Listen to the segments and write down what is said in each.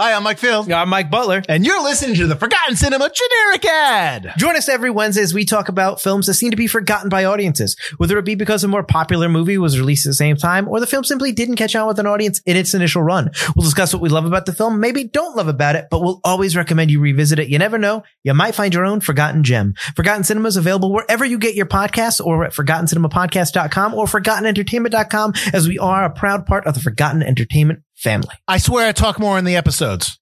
Hi, I'm Mike Field. I'm Mike Butler. And you're listening to the Forgotten Cinema Generic Ad. Join us every Wednesday as we talk about films that seem to be forgotten by audiences, whether it be because a more popular movie was released at the same time or the film simply didn't catch on with an audience in its initial run. We'll discuss what we love about the film, maybe don't love about it, but we'll always recommend you revisit it. You never know. You might find your own forgotten gem. Forgotten Cinema is available wherever you get your podcasts or at forgottencinemapodcast.com or forgottenentertainment.com as we are a proud part of the Forgotten Entertainment family. I swear I talk more in the episodes.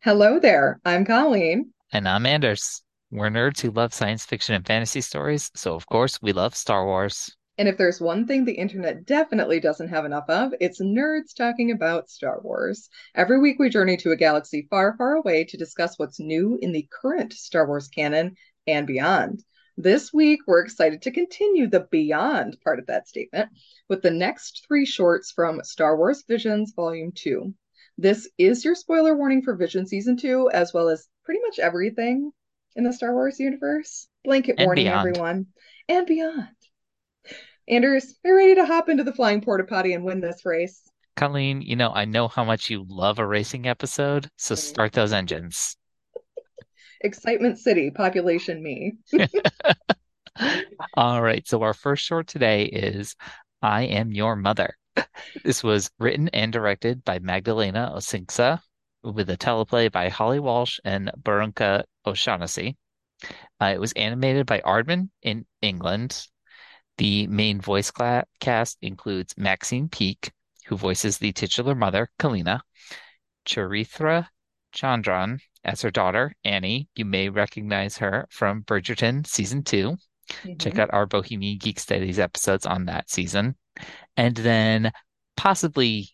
Hello there. I'm Colleen. And I'm Anders. We're nerds who love science fiction and fantasy stories, so of course we love Star Wars. And if there's one thing the internet definitely doesn't have enough of, it's nerds talking about Star Wars. Every week we journey to a galaxy far, far away to discuss what's new in the current Star Wars canon and beyond. This week, we're excited to continue the beyond part of that statement with the next three shorts from Star Wars Visions Volume 2. This is your spoiler warning for Vision Season 2, as well as pretty much everything in the Star Wars universe. Blanket And warning, beyond. everyone. And beyond. Anders, are you ready to hop into the flying porta potty and win this race? Colleen, you know, I know how much you love a racing episode, so Mm. start those engines. Excitement City, population me. All right, so our first short today is I Am Your Mother. This was written and directed by Magdalena Osinska with a teleplay by Holly Walsh and Barunka O'Shaughnessy. Uh, it was animated by Aardman in England. The main voice cla- cast includes Maxine Peake, who voices the titular mother, Kalina, Charithra Chandran as her daughter, Annie. You may recognize her from Bridgerton season two. Check Mhm. out our Bohemian Geek Studies episodes on that season. And then possibly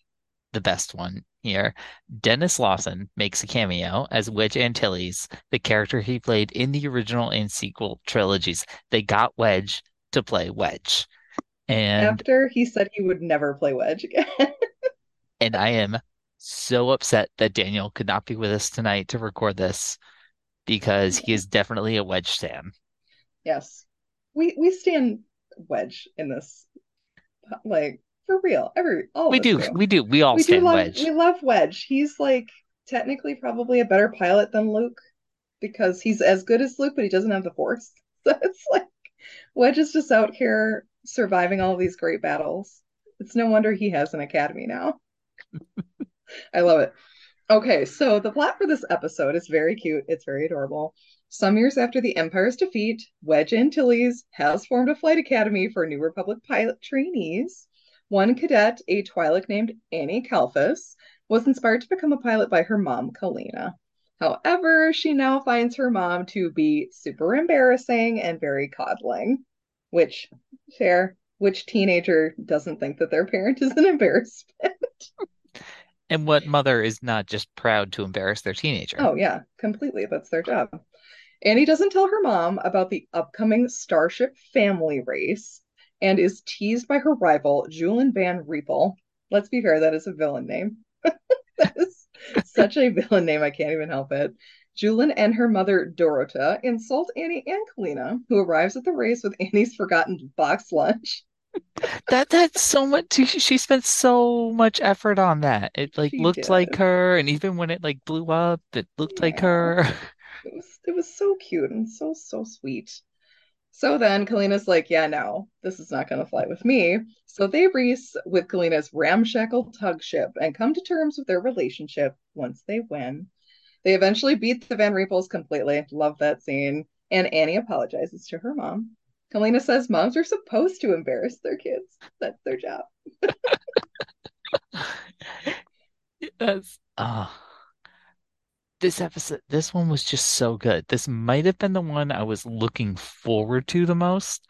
the best one here, Denis Lawson makes a cameo as Wedge Antilles, the character he played in the original and sequel trilogies. They got Wedge to play Wedge. And After he said he would never play Wedge again. and I am so upset that Daniel could not be with us tonight to record this because he is definitely a Wedge stan. Yes. We we stand Wedge in this. Like for real. Every all We do, we do, we all We do stand love Wedge. we love Wedge. He's like technically probably a better pilot than Luke because he's as good as Luke, but he doesn't have the Force. So it's like Wedge is just out here surviving all these great battles. It's no wonder he has an academy now. I love it. Okay, so the plot for this episode is very cute. It's very adorable. Some years after the Empire's defeat, Wedge Antilles has formed a flight academy for New Republic pilot trainees. One cadet, a Twi'lek named Annie Kalfas, was inspired to become a pilot by her mom, Kalina. However, she now finds her mom to be super embarrassing and very coddling, which, fair, which teenager doesn't think that their parent is an embarrassment? And what mother is not just proud to embarrass their teenager? Oh, yeah, completely. That's their job. Annie doesn't tell her mom about the upcoming Starship family race and is teased by her rival, Julian Van Riepel. Let's be fair, that is a villain name. that is such a villain name, I can't even help it. Julian and her mother, Dorota, insult Annie and Kalina, who arrives at the race with Annie's forgotten box lunch. That that's so much she, she spent so much effort on that. It like She looked like her, and even when it like blew up, it looked like her. It was it was so cute and so so sweet. So then Kalina's like, yeah, no, this is not gonna fly with me. So they race with Kalina's ramshackle tug ship and come to terms with their relationship once they win. They eventually beat the Van Riepels completely. Love that scene. And Annie apologizes to her mom. Kalina says moms are supposed to embarrass their kids. That's their job. Yes. Ah. This episode, this one was just so good. This might have been the one I was looking forward to the most,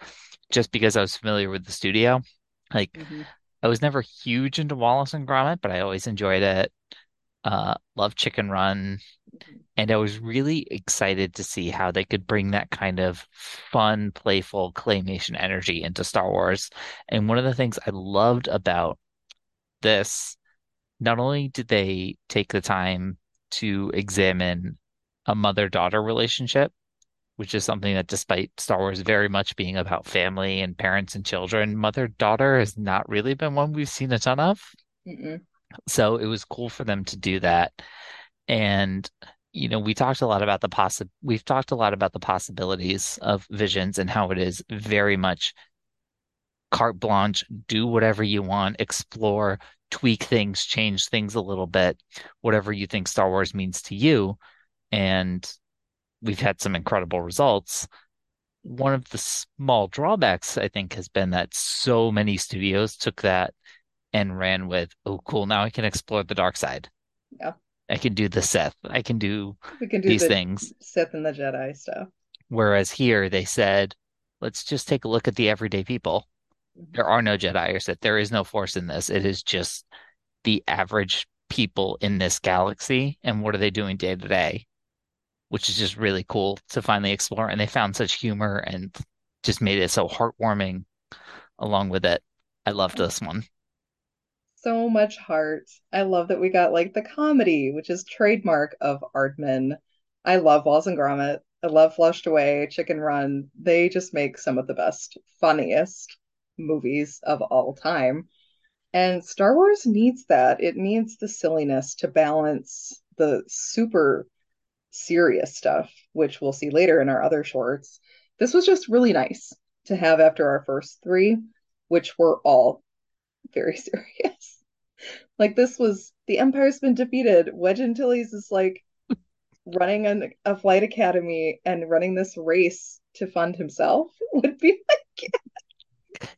just because I was familiar with the studio. Like, I was never huge into Wallace and Gromit, but I always enjoyed it. Uh, love Chicken Run, and I was really excited to see how they could bring that kind of fun, playful claymation energy into Star Wars. And one of the things I loved about this, not only did they take the time to examine a mother-daughter relationship, which is something that despite Star Wars very much being about family and parents and children, mother-daughter has not really been one we've seen a ton of. Mm-mm. So it was cool for them to do that. And you know, we talked a lot about the possi we've talked a lot about the possibilities of Visions and how it is very much carte blanche, do whatever you want, explore, tweak things, change things a little bit, whatever you think Star Wars means to you. And we've had some incredible results. One of the small drawbacks, I think, has been that so many studios took that and ran with, oh, cool, now I can explore the dark side. Yeah. I can do the Sith. I can do We can do these the things. Sith and the Jedi stuff. Whereas here they said, let's just take a look at the everyday people. Mhm. There are no Jedi or Sith. There is no Force in this. It is just the average people in this galaxy and what are they doing day to day, which is just really cool to finally explore. And they found such humor and just made it so heartwarming along with it. I loved this one. So much heart. I love that we got like the comedy, which is trademark of Aardman. I love Wallace and Gromit. I love Flushed Away, Chicken Run. They just make some of the best, funniest movies of all time. And Star Wars needs that. It needs the silliness to balance the super serious stuff, which we'll see later in our other shorts. This was just really nice to have after our first three, which were all very serious. Like this was the Empire's been defeated. Wedge Antilles is like running an, a flight academy and running this race to fund himself would be like,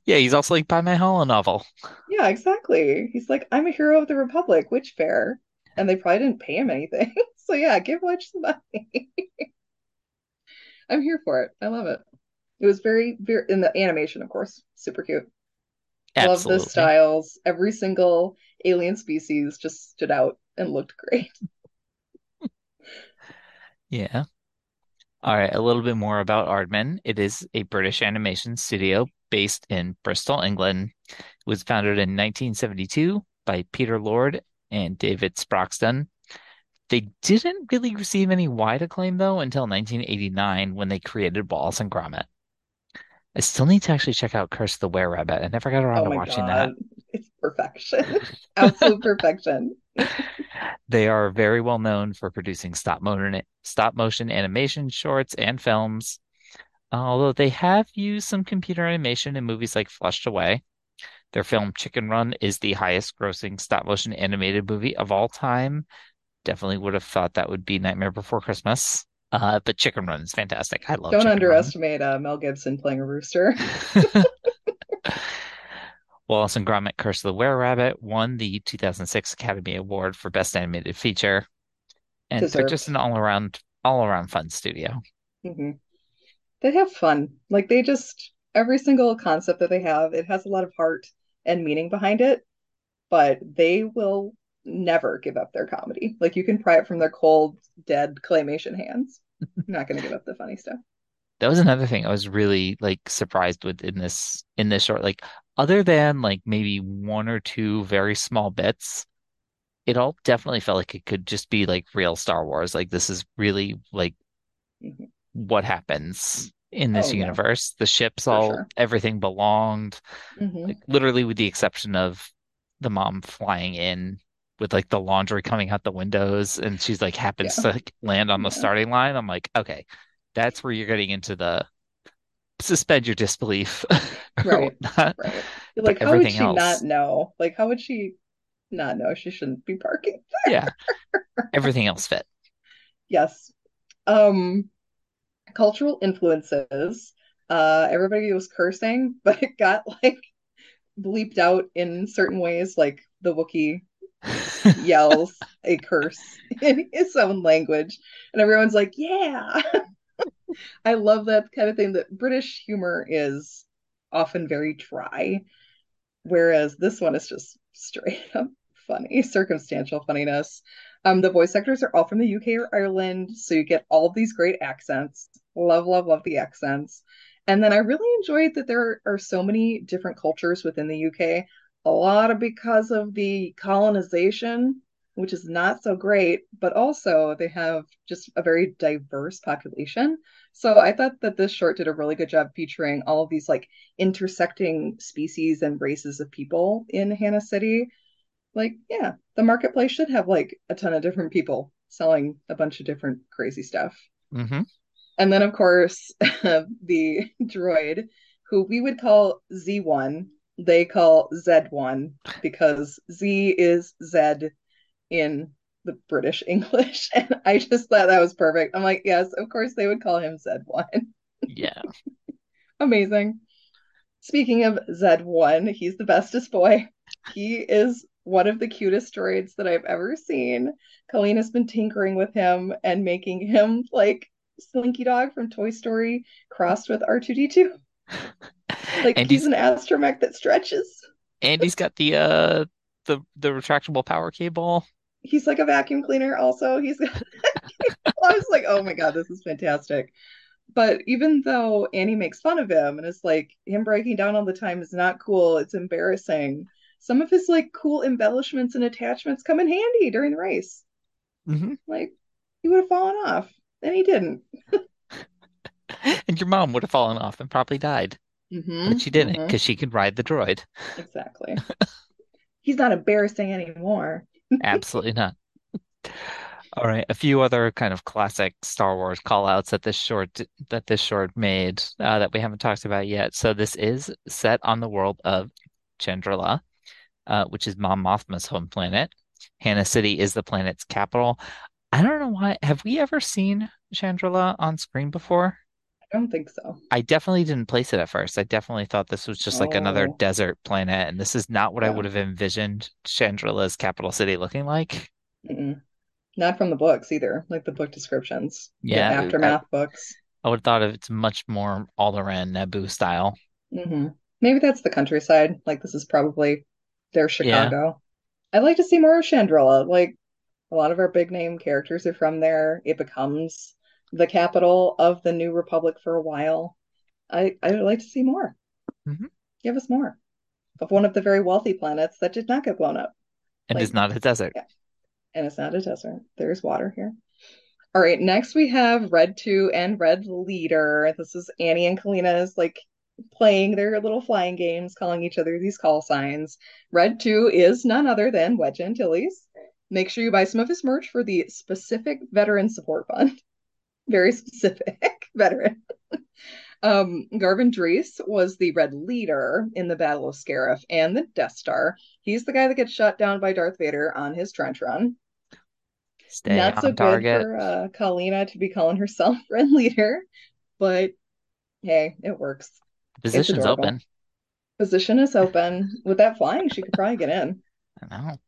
Yeah, he's also like by my Hollow novel. yeah, exactly. He's like, I'm a hero of the Republic, which fair. And they probably didn't pay him anything. So yeah, give Wedge some money. I'm here for it. I love it. It was very, very, in the animation, of course, super cute. Absolutely. Love the styles. Every single alien species just stood out and looked great. Yeah. All right, a little bit more about Aardman. It is a British animation studio based in Bristol, England. It was founded in 1972 by Peter Lord and David Sproxton. They didn't really receive any wide acclaim though until 1989 when they created Wallace and Gromit. I still need to actually check out Curse of the Were-Rabbit. I never got around Oh to watching that. God. It's perfection. Absolute perfection. They are very well known for producing stop motion stop motion animation shorts and films. Although they have used some computer animation in movies like Flushed Away. Their film Chicken Run is the highest grossing stop motion animated movie of all time. Definitely would have thought that would be Nightmare Before Christmas. Uh, but Chicken Run is fantastic. I love Don't Chicken underestimate uh, Mel Gibson playing a rooster. Wallace and Gromit Curse of the Were-Rabbit won the 2006 Academy Award for Best Animated Feature. And they're just an all-around all-around fun studio. hmm They have fun. Like they just, every single concept that they have, it has a lot of heart and meaning behind it, but they will never give up their comedy. Like you can pry it from their cold, dead claymation hands. Not going to give up the funny stuff. That was another thing I was really like surprised with in this in this short. Like other than like maybe one or two very small bits, it all definitely felt like it could just be like real Star Wars. Like this is really like Mhm. what happens in this Oh, yeah. universe. The ships For all sure. everything belonged. Mhm. Like literally with the exception of the mom flying in with like the laundry coming out the windows and she's like happens Yeah. to like, land on the starting line. I'm like, okay, that's where you're getting into the suspend your disbelief Right. Right. Like, how would she else, not know? Like, how would she not know she shouldn't be parking? there? yeah, everything else fit. Yes. Um, cultural influences. Uh, everybody was cursing, but it got like bleeped out in certain ways, like the Wookiee yells a curse in his own language, and everyone's like, "Yeah." I love that kind of thing. That British humor is often very dry, whereas this one is just straight up funny, circumstantial funniness. Um, the voice actors are all from the UK or Ireland, so you get all these great accents. Love, love, love the accents. And then I really enjoyed that there are so many different cultures within the UK. A lot of because of the colonization, which is not so great, but also they have just a very diverse population. So I thought that this short did a really good job featuring all of these like intersecting species and races of people in Hanna City Like, yeah, the marketplace should have like a ton of different people selling a bunch of different crazy stuff. hmm And then, of course, the droid, who we would call Z1, they call Z1 because Z is Z in the British English. And I just thought that was perfect. I'm like, yes, of course they would call him Z1. Yeah. Amazing. Speaking of Z1, he's the bestest boy. He is one of the cutest droids that I've ever seen. Colleen has been tinkering with him and making him like Slinky Dog from Toy Story crossed with R2D2. Like And he's he's an astromech that stretches. and he's got the uh the the retractable power cable. He's like a vacuum cleaner also. He's I was like, oh my God, this is fantastic. But even though Annie makes fun of him and it's like, him breaking down all the time is not cool, it's embarrassing. Some of his like cool embellishments and attachments come in handy during the race. hmm Like he would have fallen off, and he didn't. And your mom would have fallen off and probably died, hmm but she didn't because she could ride the droid. Exactly. He's not embarrassing anymore. Absolutely not. All right, a few other kind of classic Star Wars call outs that this short that this short made uh, that we haven't talked about yet. So this is set on the world of Chandrila, uh, which is Mon Mothma's home planet. Hanna City is the planet's capital. I don't know why. Have we ever seen Chandrila on screen before? I don't think so. I definitely didn't place it at first. I definitely thought this was just like another Oh, desert planet, and this is not what I would have envisioned Chandrila's capital city looking like. Mm-mm. Not from the books either, like the book descriptions, the Yeah, I, aftermath books. I would have thought of it's much more Alderaan Naboo style. hmm Maybe that's the countryside. Like this is probably their Yeah. Chicago. I'd like to see more of Chandrila. Like a lot of our big name characters are from there. It becomes the capital of the New Republic for a while. I I would like to see more. hmm Give us more of one of the very wealthy planets that did not get blown up. And it's Like, not a desert. yeah, and it's not a desert. There's water here. All right, next we have Red 2 and Red Leader. This is Annie and Kalina's like playing their little flying games, calling each other these call signs. Red 2 is none other than Wedge Antilles. Make sure you buy some of his merch for the specific veteran support fund. Very specific veteran. Um, Garven Dreis was the Red Leader in the Battle of Scarif and the Death Star. He's the guy that gets shot down by Darth Vader on his trench run. Stay Not so on good for uh, Kalina to be calling herself Red Leader, but hey, it works. Position's open. Position is open. With that flying, she could probably get in. I know.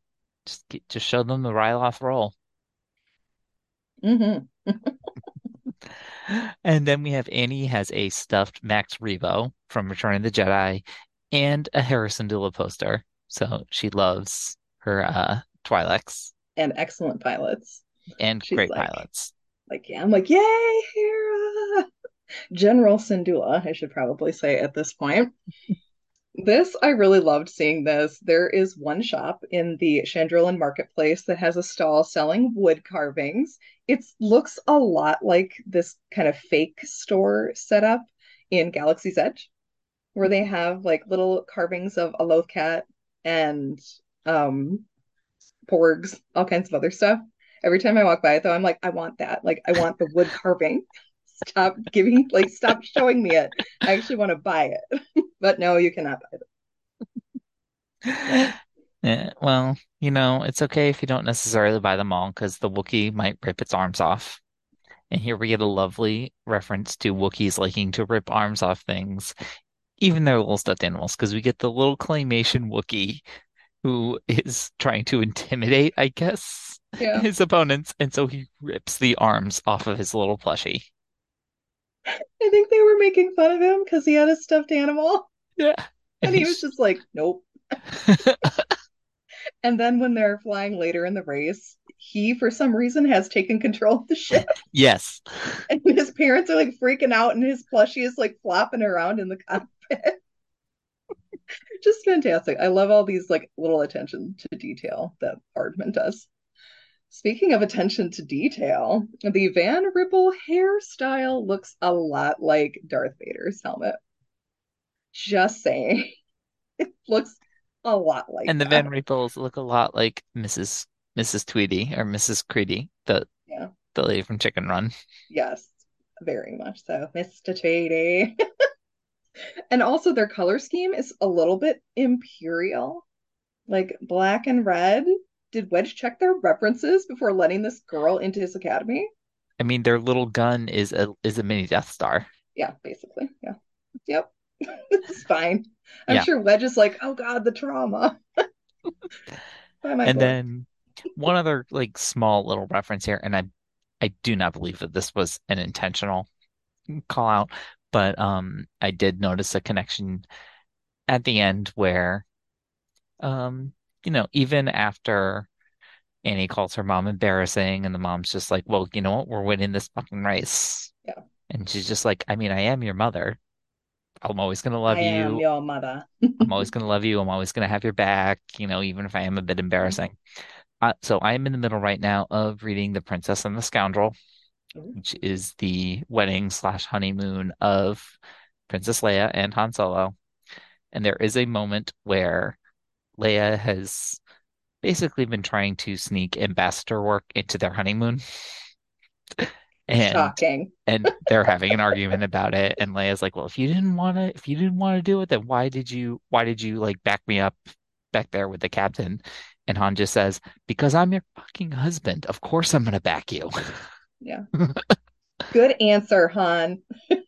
Just get, just show them the Ryloth roll. hmm And then we have Annie has a stuffed Max Rebo from Return of the Jedi and a Hera Syndulla poster. So she loves her uh Twi'leks And excellent pilots. and She's great like, pilots. like, yeah, I'm like, yay, Hera! General Syndulla, I should probably say at this point. This, I really loved seeing this. There is one shop in the Chandrillan marketplace that has a stall selling wood carvings. It looks a lot like this kind of fake store setup in Galaxy's Edge, where they have like little carvings of a Lothcat and um porgs, all kinds of other stuff. Every time I walk by it, though, I'm like, I want that. Like, I want the wood carving. Stop giving, like, stop showing me it. I actually want to buy it. But no, you cannot buy it. Yeah, well, you know, it's okay if you don't necessarily buy them all because the Wookiee might rip its arms off. And here we get a lovely reference to Wookiees liking to rip arms off things, even their little stuffed animals, because we get the little claymation Wookiee who is trying to intimidate, I guess, Yeah. his opponents, and so he rips the arms off of his little plushie. I think they were making fun of him because he had a stuffed animal. Yeah. And And he was just like, nope. And then when they're flying later in the race, he, for some reason, has taken control of the ship. yes. And his parents are like freaking out, and his plushie is like flopping around in the cockpit. Just fantastic. I love all these like little attention to detail that Aardman does. Speaking of attention to detail, the Van Riepel hairstyle looks a lot like Darth Vader's helmet. Just saying. It looks a lot like And the that. Van Riepels look a lot like Mrs. Mrs. Tweedy or Mrs. Creedy, the Yeah. the lady from Chicken Run. Yes, very much so. Mr. Tweedy. And also their color scheme is a little bit imperial, like black and red. Did Wedge check their references before letting this girl into his academy? I mean, their little gun is a is a mini Death Star. Yeah, basically. Yeah. Yep. Is fine. I'm Yeah. sure Wedge is like, oh God, the trauma. Why am I And bored? then one other like small little reference here, and I I do not believe that this was an intentional call out, but um I did notice a connection at the end where um you know even after Annie calls her mom embarrassing and the mom's just like, well, you know what, we're winning this fucking race. Yeah. And she's just like, I mean, I am your mother. I'm always gonna love I am you. your mother. I'm always going to love you. I'm always going to have your back, you know, even if I am a bit embarrassing. Uh, so I am in the middle right now of reading The Princess and the Scoundrel, Ooh. which is the wedding slash honeymoon of Princess Leia and Han Solo. And there is a moment where Leia has basically been trying to sneak ambassador work into their honeymoon. And Shocking. and they're having an argument about it and Leia's like well if you didn't want to if you didn't want to do it then why did you why did you like back me up back there with the captain and Han just says because I'm your fucking husband of course I'm gonna back you Yeah. Good answer, Han.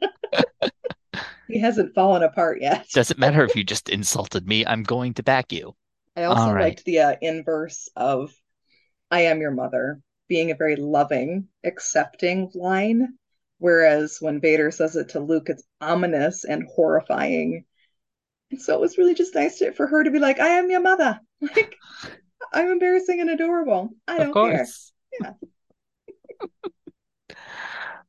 He hasn't fallen apart yet. doesn't matter if you just insulted me I'm going to back you I also right. liked the uh, inverse of I am your mother being a very loving, accepting line. Whereas when Vader says it to Luke, it's ominous and horrifying. And so it was really just nice to, for her to be like, I am your mother. Like, I'm embarrassing and adorable. I don't care. course Yeah.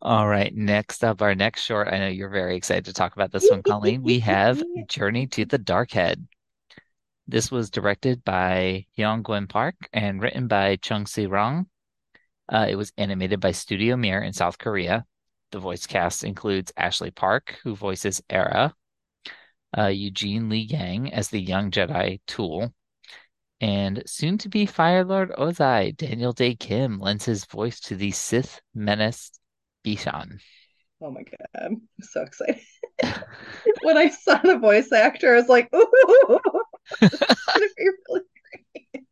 all right next up our next short I know you're very excited to talk about this one Colleen we have Journey to the Dark Head This was directed by Hyeong Geun Park and written by Chung Si Rong. Uh, it was animated by Studio Mir in South Korea. The voice cast includes Ashley Park, who voices Ara, uh, Eugene Lee Yang as the young Jedi Tool, and soon to be Fire Lord Ozai, Daniel Dae Kim, lends his voice to the Sith menace Bishan. Oh my God. I'm so excited. when I saw the voice actor, I was like, ooh, this is be really great.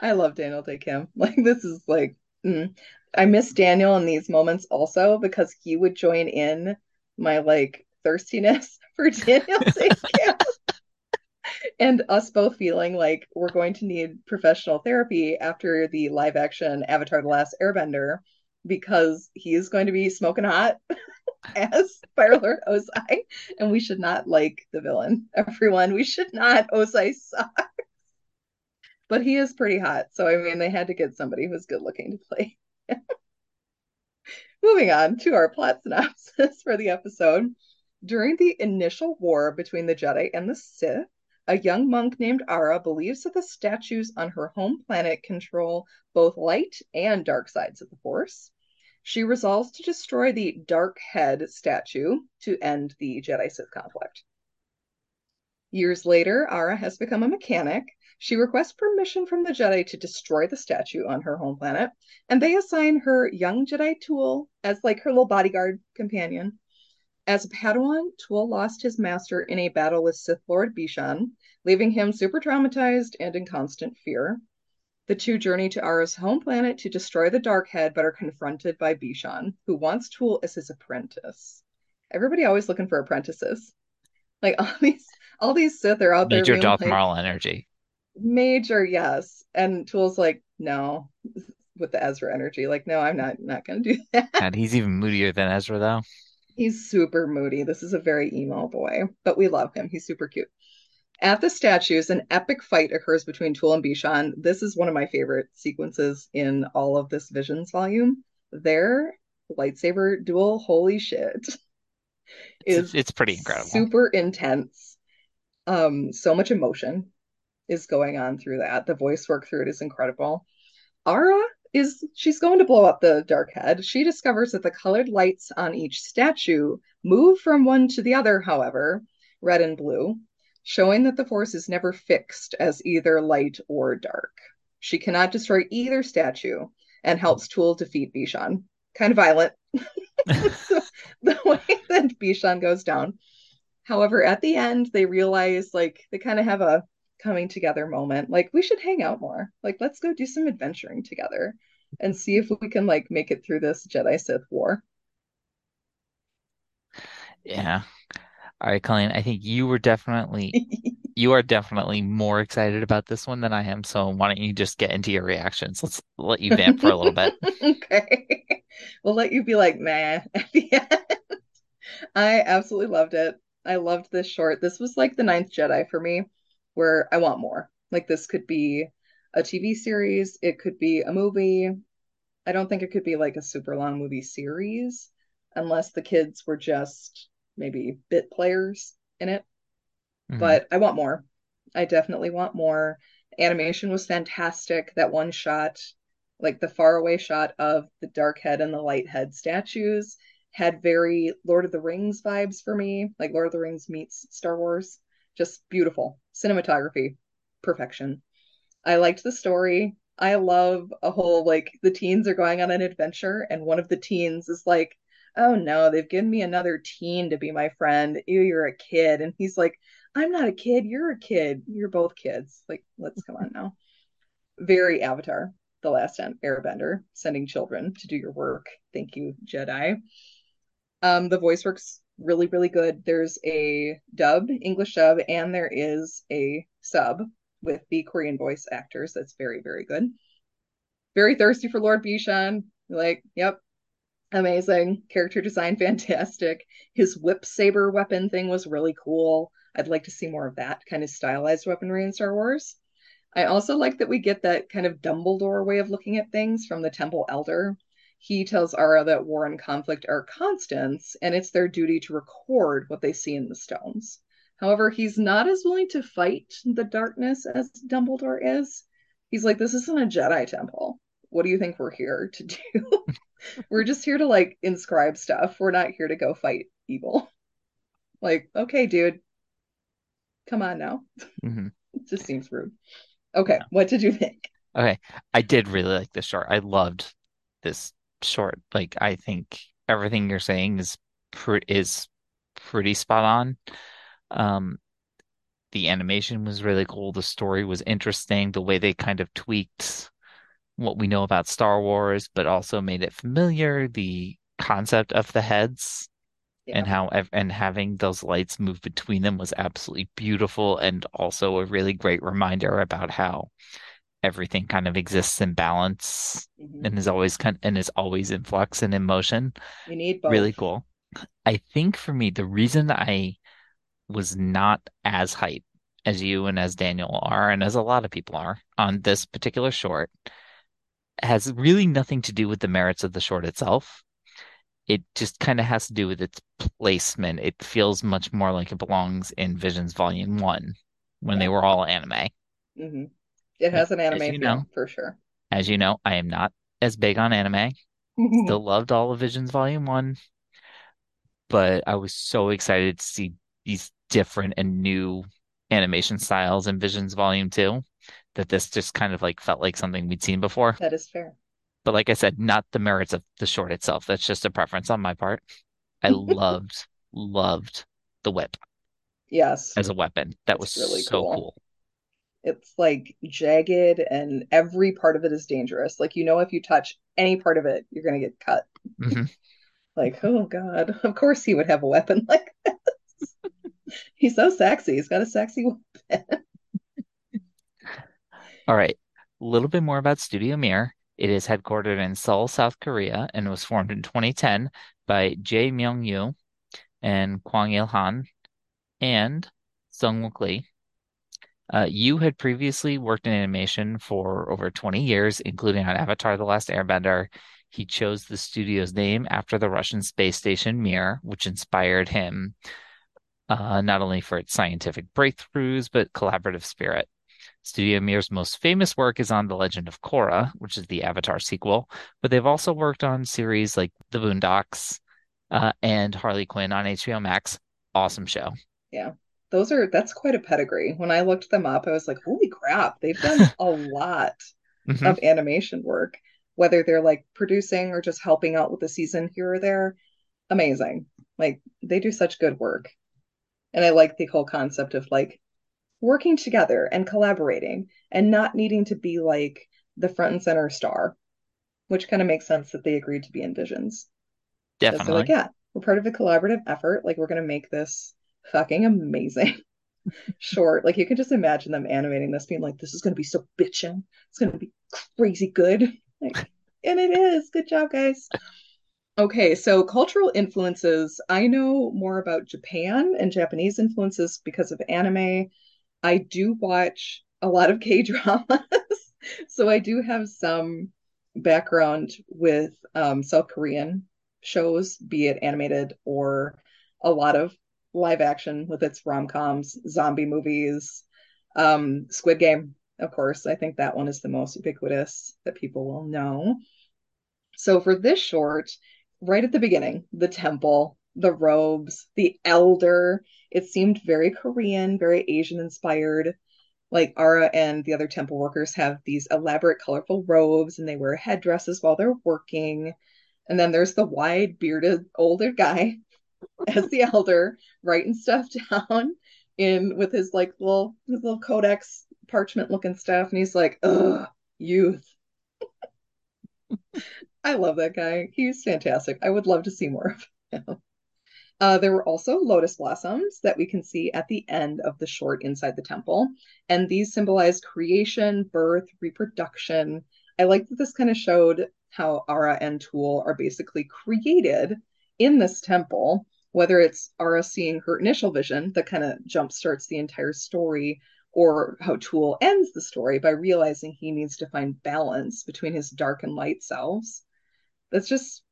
I love Daniel Dae Kim. Like, this is like, mm. I miss Daniel in these moments also because he would join in my like thirstiness for Daniel Dae And us both feeling like we're going to need professional therapy after the live action Avatar The Last Airbender because he is going to be smoking hot as Fire Lord Ozai, and we should not like the villain. Everyone, we should not. Ozai sucks. But he is pretty hot, so I mean, they had to get somebody who's good looking to play. Moving on to our plot synopsis for the episode. During the initial war between the Jedi and the Sith, a young monk named Ara believes that the statues on her home planet control both light and dark sides of the Force. She resolves to destroy the Dark Head statue to end the Jedi Sith conflict. Years later, Ara has become a mechanic. She requests permission from the Jedi to destroy the statue on her home planet, and they assign her young Jedi Tool as like her little bodyguard companion. As a Padawan, Tool lost his master in a battle with Sith Lord Bishan, leaving him super traumatized and in constant fear. The two journey to Ara's home planet to destroy the Dark Head, but are confronted by Bishan, who wants Tool as his apprentice. Everybody always looking for apprentices. Like all these, all these Sith are out there Major Darth like, Maul energy. Major, yes. And Tool's like, no, with the Ezra energy. Like, no, I'm not not gonna do that. And he's even moodier than Ezra, though. He's super moody. This is a very emo boy, but we love him. He's super cute. At the statues, an epic fight occurs between Tool and Bishan. This is one of my favorite sequences in all of this Visions volume. Their lightsaber duel, holy shit, It's, is it's pretty incredible. super intense. Um, so much emotion is going on through that. The voice work through it is incredible. Ara is she's going to blow up the dark head. She discovers that the colored lights on each statue move from one to the other, however, red and blue. showing that the Force is never fixed as either light or dark. She cannot destroy either statue and helps Tool defeat Bishan. Kind of violent, the way that Bishan goes down. However, at the end, they realize like they kind of have a coming together moment. Like, we should hang out more. Like, let's go do some adventuring together and see if we can like make it through this Jedi Sith war. Yeah. All right, Colleen, I think you were definitely you are definitely more excited about this one than I am. So why don't you just get into your reactions? Let's let you vamp for a little bit. okay. We'll let you be like, nah, at the end. I absolutely loved it. I loved this short. This was like the ninth Jedi for me, where I want more. Like this could be a TV series, it could be a movie. I don't think it could be like a super long movie series unless the kids were just maybe bit players in it. Mhm. But I want more. I definitely want more. Animation was fantastic. That one shot, like the faraway shot of the dark head and the light head statues, had very Lord of the Rings vibes for me, like Lord of the Rings meets Star Wars. Just beautiful. Cinematography, perfection. I liked the story. I love a whole like the teens are going on an adventure, and one of the teens is like, Oh no, they've given me another teen to be my friend. Ew, you're a kid. And he's like, I'm not a kid, you're a kid. You're both kids. Like, let's come on now. Very Avatar, The Last Airbender, sending children to do your work. Thank you, Jedi. Um, the voice works really, really good. There's a dub, English dub, and there is a sub with the Korean voice actors. That's very, very good. Very thirsty for Lord Bishan. Like, yep, amazing. Character design, fantastic. His whip saber weapon thing was really cool. I'd like to see more of that kind of stylized weaponry in Star Wars. I also like that we get that kind of Dumbledore way of looking at things from the Temple Elder. He tells Ara that war and conflict are constants, and it's their duty to record what they see in the stones. However, he's not as willing to fight the darkness as Dumbledore is. He's like, this isn't a Jedi temple. What do you think we're here to do? we're just here to like inscribe stuff. We're not here to go fight evil. Like, okay, dude, come on now. Mhm. It just seems rude. Okay, what did you think? Okay, I did really like this short. I loved this short. Like, I think everything you're saying is pre is pretty spot on. Um, the animation was really cool. The story was interesting. The way they kind of tweaked what we know about Star Wars, but also made it familiar. The concept of the heads and how and having those lights move between them was absolutely beautiful and also a really great reminder about how everything kind of exists in balance Mhm. and is always kind and is always in flux and in motion. You need both. Really cool. I think for me, the reason I was not as hyped as you and as Daniel are, and as a lot of people are on this particular short, has really nothing to do with the merits of the short itself. It just kind of has to do with its placement. It feels much more like it belongs in Visions Volume 1 when they were all anime. hmm It has an As anime you feel know. for sure. As you know, I am not as big on anime. Still loved all of Visions Volume 1, but I was so excited to see these different and new animation styles in Visions Volume 2 that this just kind of like felt like something we'd seen before. That is fair. But like I said, not the merits of the short itself. That's just a preference on my part. I loved, loved the whip Yes, as a weapon. That was really so cool. cool. It's like jagged and every part of it is dangerous. Like you know if you touch any part of it, you're gonna get cut. hmm Like, oh God, of course he would have a weapon like this. He's so sexy. He's got a sexy weapon. All right. A little bit more about Studio Mir. It is headquartered in Seoul, South Korea, and was formed in 2010 by Jae Myung-yu and Kwang Il-han and Sung-wook Lee. Uh, Yu had previously worked in animation for over 20 years, including on Avatar: The Last Airbender. He chose the studio's name after the Russian space station Mir, which inspired him uh, not only for its scientific breakthroughs, but collaborative spirit. Studio Mir's most famous work is on The Legend of Korra, which is the Avatar sequel, but they've also worked on series like The Boondocks uh, and Harley Quinn on HBO Max. Awesome show. Yeah. Those are that's quite a pedigree. When I looked them up, I was like, holy crap, they've done a lot Mhm. of animation work, whether they're like producing or just helping out with the season here or there. Amazing. Like they do such good work. And I like the whole concept of like working together and collaborating and not needing to be like the front and center star, which kind of makes sense that they agreed to be in Visions. Because they're like, yeah, we're part of a collaborative effort. Like we're gonna make this fucking amazing short. Like you can just imagine them animating this, being like, this is gonna be so bitchin'. It's gonna be crazy good. Like, and it is. Good job, guys. Okay, so cultural influences. I know more about Japan and Japanese influences because of anime. I do watch a lot of K-dramas, so I do have some background with um, South Korean shows, be it animated or a lot of live action with its rom-coms, zombie movies, um, Squid Game, of course. I think that one is the most ubiquitous that people will know. So for this short, right at the beginning, the temple, the robes, the elder, it seemed very Korean, very Asian inspired. Like Ara and the other temple workers have these elaborate, colorful robes and they wear headdresses while they're working. And then there's the wide bearded older guy as the elder writing stuff down in with his like little his little codex parchment looking stuff. And he's like, ugh, youth. I love that guy. He's fantastic. I would love to see more of him. Uh, there were also lotus blossoms that we can see at the end of the short inside the temple. And these symbolize creation, birth, reproduction. I like that this kind of showed how Ara and Tool are basically created in this temple, whether it's Ara seeing her initial vision that kind of jumpstarts the entire story, or how Tool ends the story by realizing he needs to find balance between his dark and light selves. That's just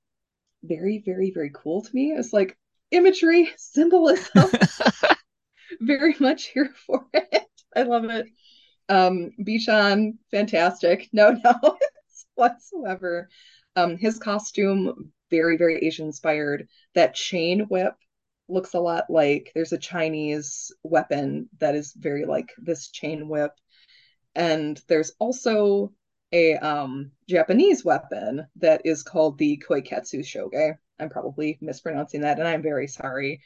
very, very, very cool to me. It's like imagery, symbolism, very much here for it. I love it. Um, Bishan, fantastic. No no whatsoever. Um, his costume, very, very Asian inspired. That chain whip looks a lot like there's a Chinese weapon that is very like this chain whip. And there's also a um, Japanese weapon that is called the Kyoketsu Shoge. I'm probably mispronouncing that, and I'm very sorry,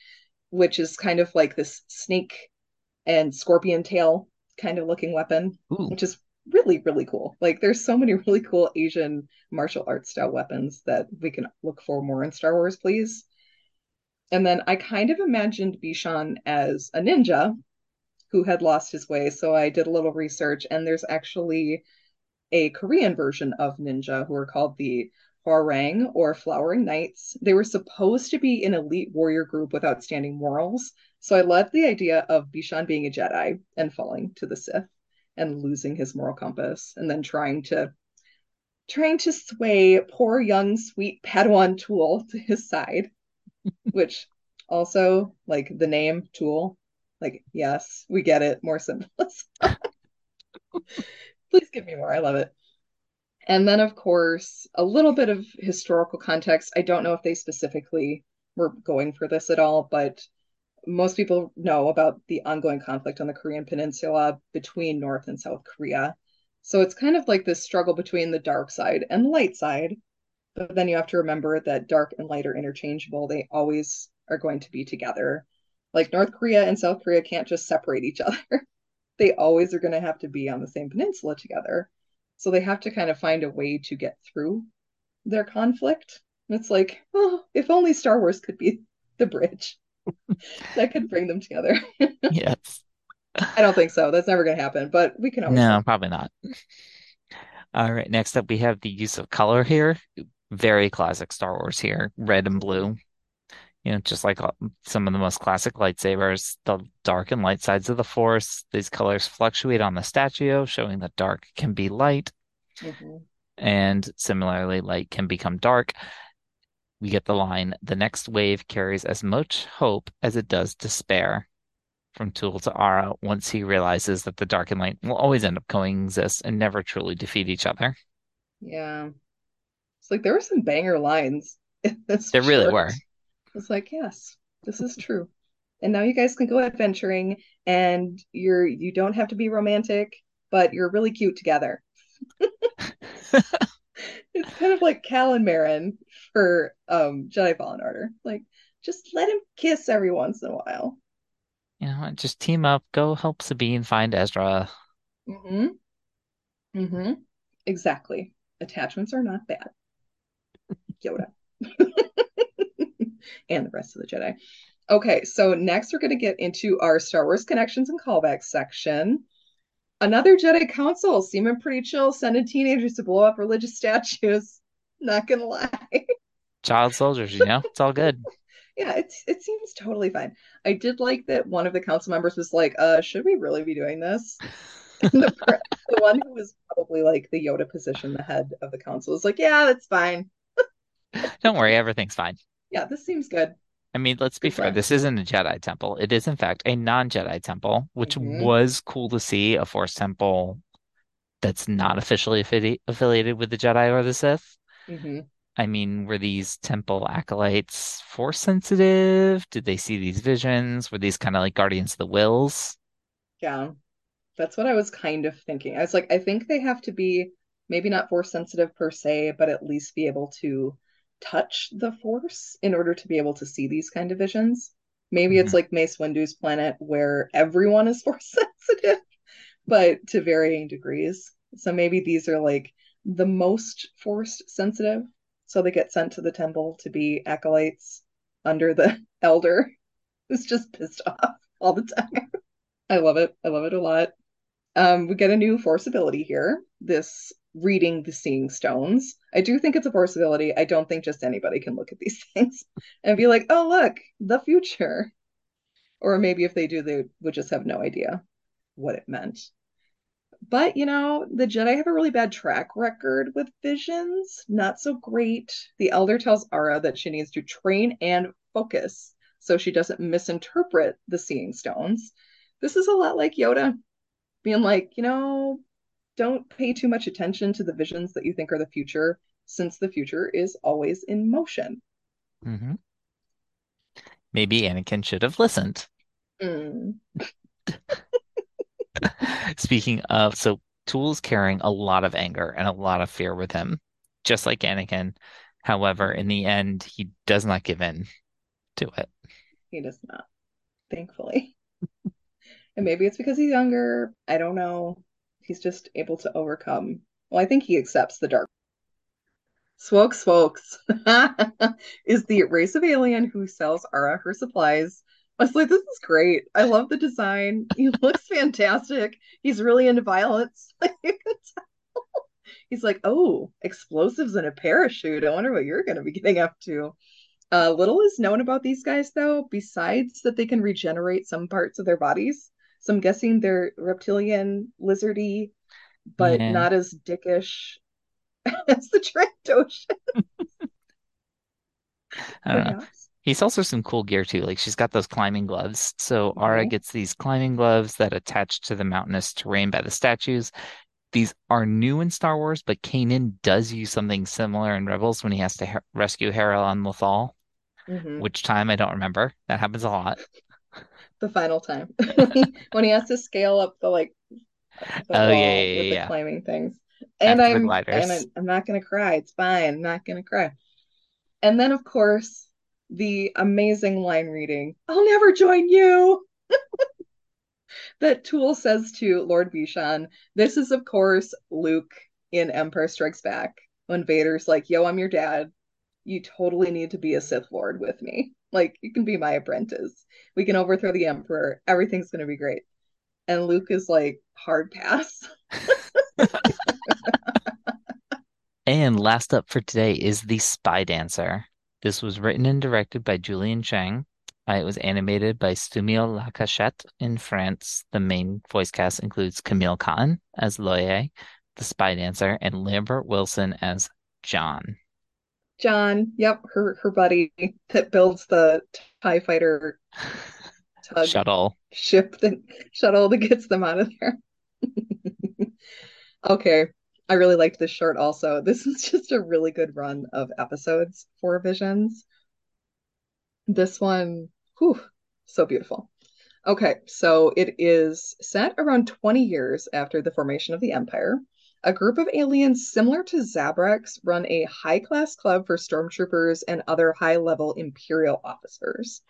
which is kind of like this snake and scorpion tail kind of looking weapon, Ooh, which is really, really cool. Like, there's so many really cool Asian martial arts style weapons that we can look for more in Star Wars, please. And then I kind of imagined Bishan as a ninja who had lost his way. So I did a little research, and there's actually a Korean version of ninja who are called the Hwarang or Flowering Knights. They were supposed to be an elite warrior group with outstanding morals. So I love the idea of Bishan being a Jedi and falling to the Sith and losing his moral compass and then trying to trying to sway poor young sweet Padawan Tool to his side, which also like the name Tool, like yes, we get it, more symbolism. Please give me more. I love it. And then, of course, a little bit of historical context. I don't know if they specifically were going for this at all, but most people know about the ongoing conflict on the Korean Peninsula between North and South Korea. So it's kind of like this struggle between the dark side and light side. But then you have to remember that dark and light are interchangeable. They always are going to be together. Like North Korea and South Korea can't just separate each other. they always are going to have to be on the same peninsula together. So they have to kind of find a way to get through their conflict. It's like, oh, if only Star Wars could be the bridge that could bring them together. yes. I don't think so. That's never going to happen, but we can always No, probably not. All right, next up we have the use of color here. Very classic Star Wars here, red and blue. You know, just like uh, some of the most classic lightsabers, the dark and light sides of the Force. These colors fluctuate on the statue, showing that dark can be light, Mhm. and similarly, light can become dark. We get the line, the next wave carries as much hope as it does despair. From Tool to Ara, once he realizes that the dark and light will always end up coexist and never truly defeat each other. Yeah. It's like there were some banger lines in this There really short. were. It's like, yes, this is true. and now you guys can go adventuring and you're you don't have to be romantic, but you're really cute together. it's kind of like Cal and Merrin for um Jedi Fallen Order. Like just let him kiss every once in a while. You know, just team up, go help Sabine find Ezra. Mm-hmm. Mm-hmm. Exactly. Attachments are not bad. Yoda. and the rest of the Jedi. Okay, so next we're going to get into our Star Wars connections and callbacks section. Another Jedi Council seeming pretty chill, sending teenagers to blow up religious statues. Not gonna lie. Child soldiers, you know, it's all good. yeah, it's it seems totally fine. I did like that one of the council members was like, uh, should we really be doing this? the, the one who was probably like the Yoda position, the head of the council, is like, yeah, that's fine. Don't worry, everything's fine. Yeah, this seems good. I mean, let's be Good fair. This isn't a Jedi temple. It is, in fact, a non-Jedi temple, which Mhm. was cool to see a Force temple that's not officially affili affiliated with the Jedi or the Sith. hmm I mean, were these temple acolytes Force sensitive? Did they see these visions? Were these kind of like Guardians of the Wills? Yeah, that's what I was kind of thinking. I was like, I think they have to be maybe not force sensitive per se, but at least be able to touch the force in order to be able to see these kind of visions. Maybe it's Mhm. like Mace Windu's planet where everyone is force sensitive, but to varying degrees. So maybe these are like the most force sensitive. So they get sent to the temple to be acolytes under the elder who's just pissed off all the time. I love it. I love it a lot. Um, we get a new force ability here. This reading the seeing stones. I do think it's a force ability. I don't think just anybody can look at these things and be like, oh, look, the future. Or maybe if they do, they would just have no idea what it meant. But, you know, the Jedi have a really bad track record with visions. Not so great. The Elder tells Ara that she needs to train and focus so she doesn't misinterpret the seeing stones. This is a lot like Yoda being like, you know, don't pay too much attention to the visions that you think are the future, since the future is always in motion. hmm Maybe Anakin should have listened. Mm. Speaking of, so Tool's carrying a lot of anger and a lot of fear with him, just like Anakin. However, in the end, he does not give in to it. He does not, thankfully. and maybe it's because he's younger. I don't know. He's just able to overcome. Well, I think he accepts the dark. Swoke Swokes is the race of alien who sells Ara her supplies. I was like, this is great. I love the design. He looks fantastic. He's really into violence. He's like, oh, explosives and a parachute. I wonder what you're going to be getting up to. Uh, little is known about these guys, though, besides that they can regenerate some parts of their bodies. So I'm guessing they're reptilian, lizardy, but Yeah. not as dickish as the Trandoshan, I don't know. He sells her some cool gear too. Like she's got those climbing gloves. So Ara Mhm. gets these climbing gloves that attach to the mountainous terrain by the statues. These are new in Star Wars, but Kanan does use something similar in Rebels when he has to rescue Hera on Lothal. Mhm. Which time I don't remember. That happens a lot. The final time when he has to scale up the like the Oh, yeah, yeah, yeah. climbing things. And After I'm and I- I'm not gonna cry. It's fine. I'm not gonna cry. And then of course the amazing line reading, I'll never join you. that Tool says to Lord Bishan. This is of course Luke in Empire Strikes Back when Vader's like, yo, I'm your dad. You totally need to be a Sith Lord with me. Like, you can be my apprentice. We can overthrow the Emperor. Everything's gonna be great. And Luke is like, hard pass. And last up for today is The Spy Dancer. This was written and directed by Julien Chheng. Uh, it was animated by Studio La Cachette in France. The main voice cast includes Camille Cottin as Loye, the spy dancer, and Lambert Wilson as John. John, yep, her her buddy that builds the TIE fighter tug Shuttle. ship that shuttle that gets them out of there. Okay, I really liked this short also. This is just a really good run of episodes for Visions. This one, whew, So beautiful. Okay, so it is set around 20 years after the formation of the Empire. A group of aliens similar to Zabraks run a high class club for stormtroopers and other high level Imperial officers.